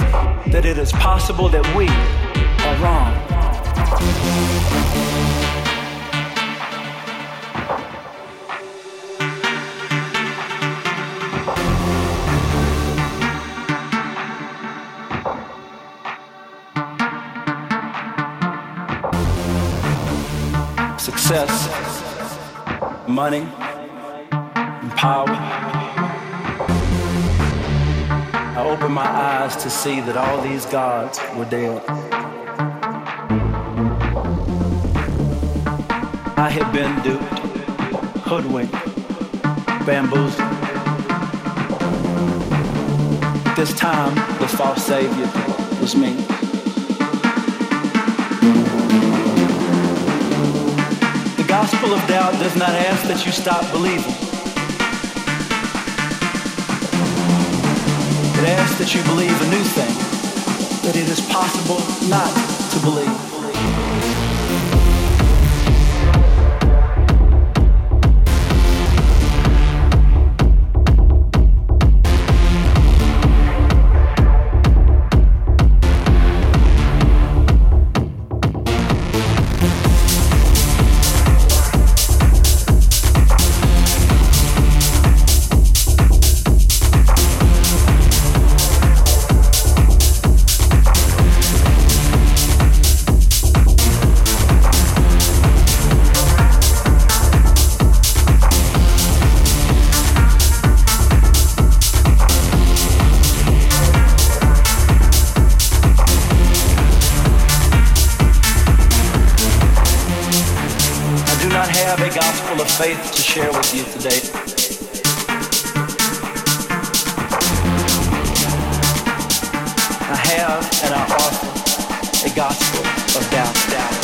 means that it is possible that we are wrong. Success, money, and power see that all these gods were dead. I had been duped, hoodwinked, bamboozled. This time, the false savior was me. The gospel of doubt does not ask that you stop believing. It asks that you believe a new thing, that it is possible not to believe. I have and I offer a gospel of doubt, doubt,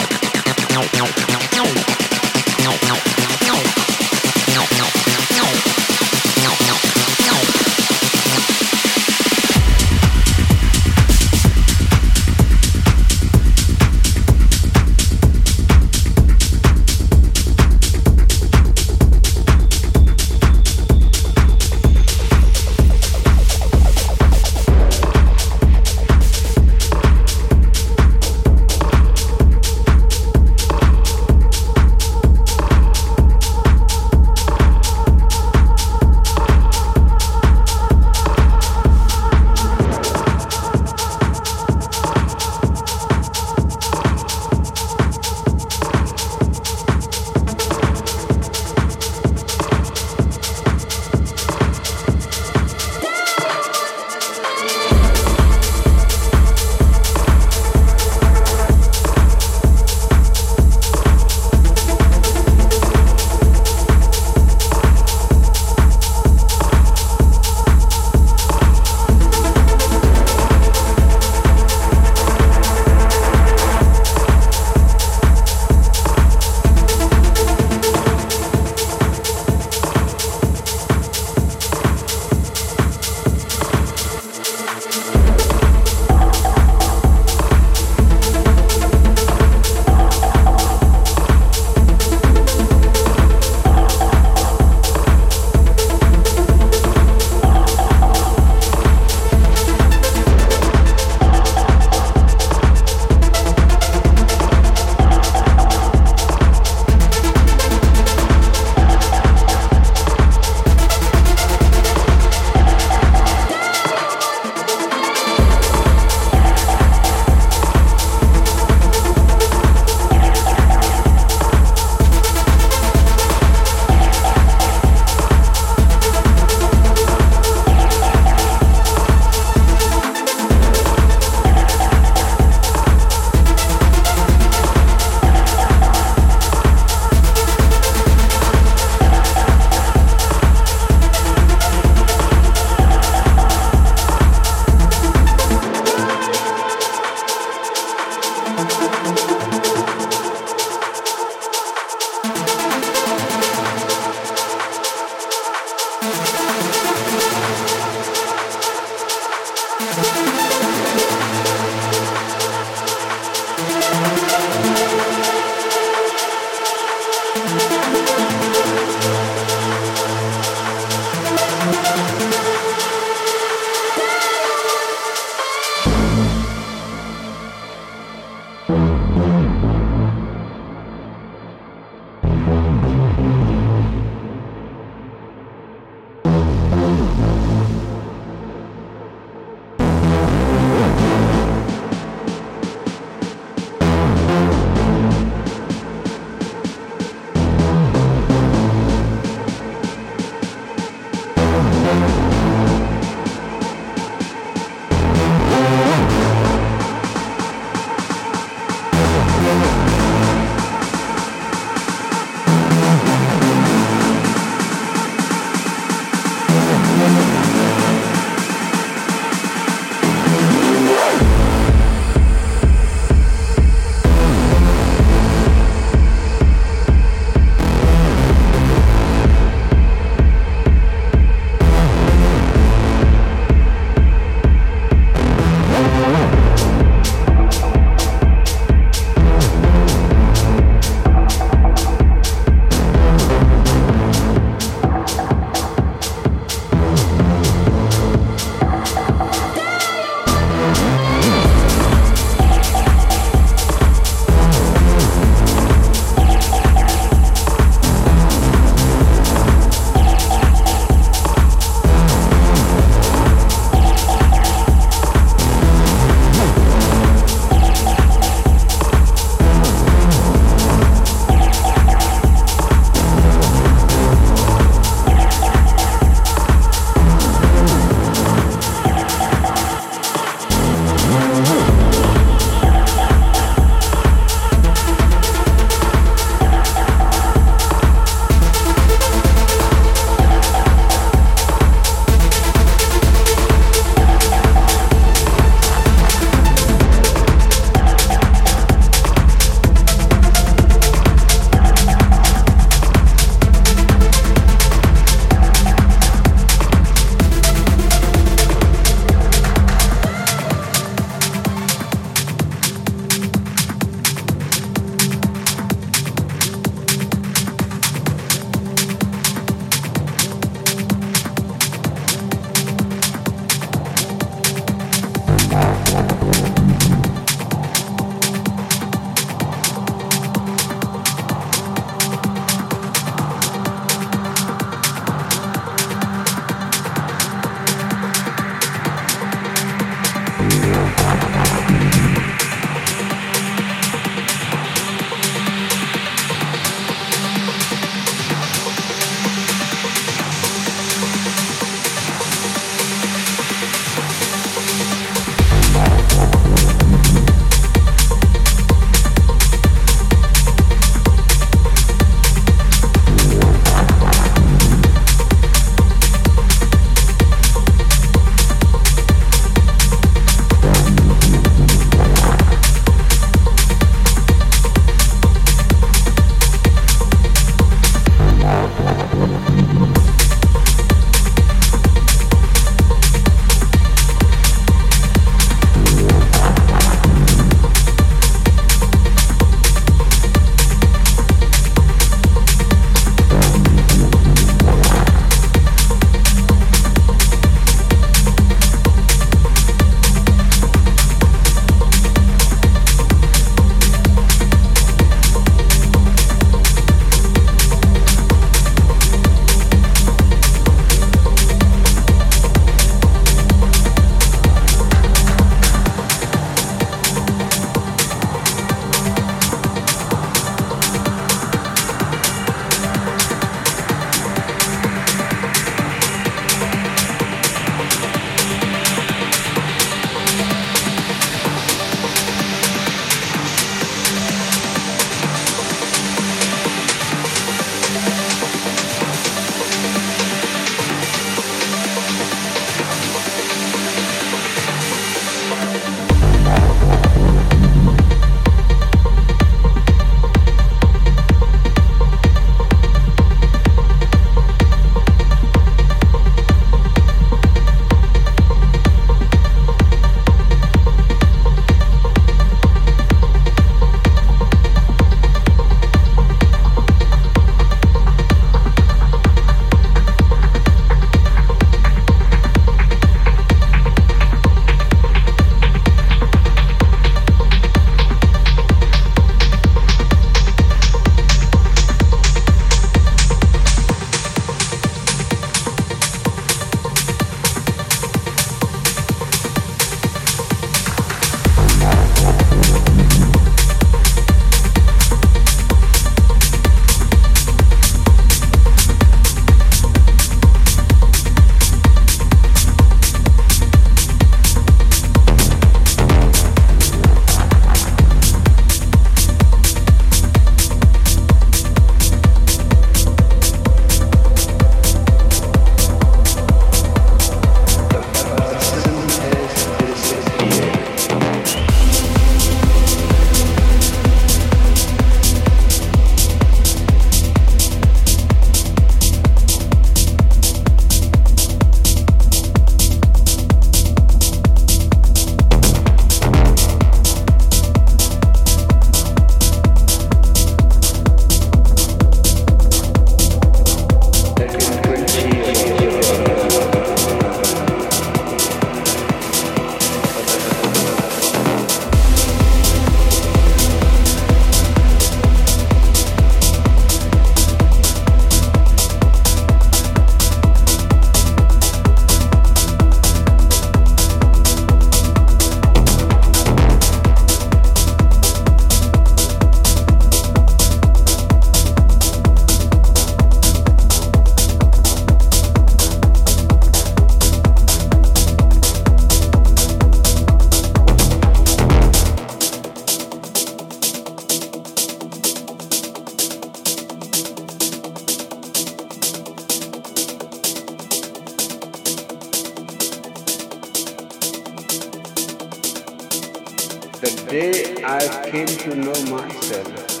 came to know myself,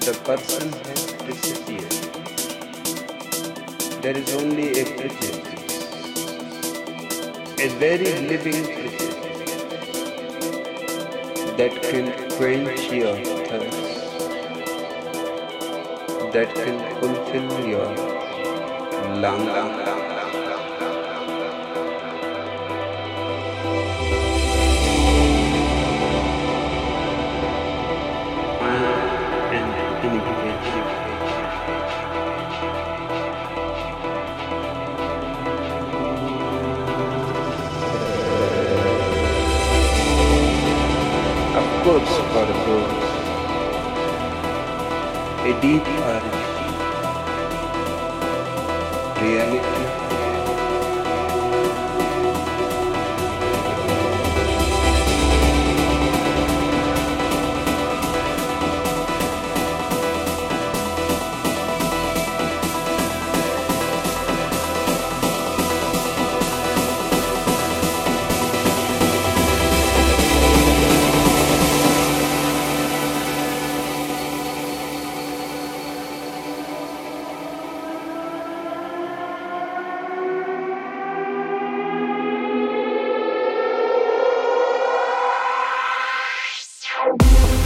the person has disappeared. There is only a prejudice, a very living prejudice that can quench your thirst, that can fulfill your longing. A deep urge, Ciao.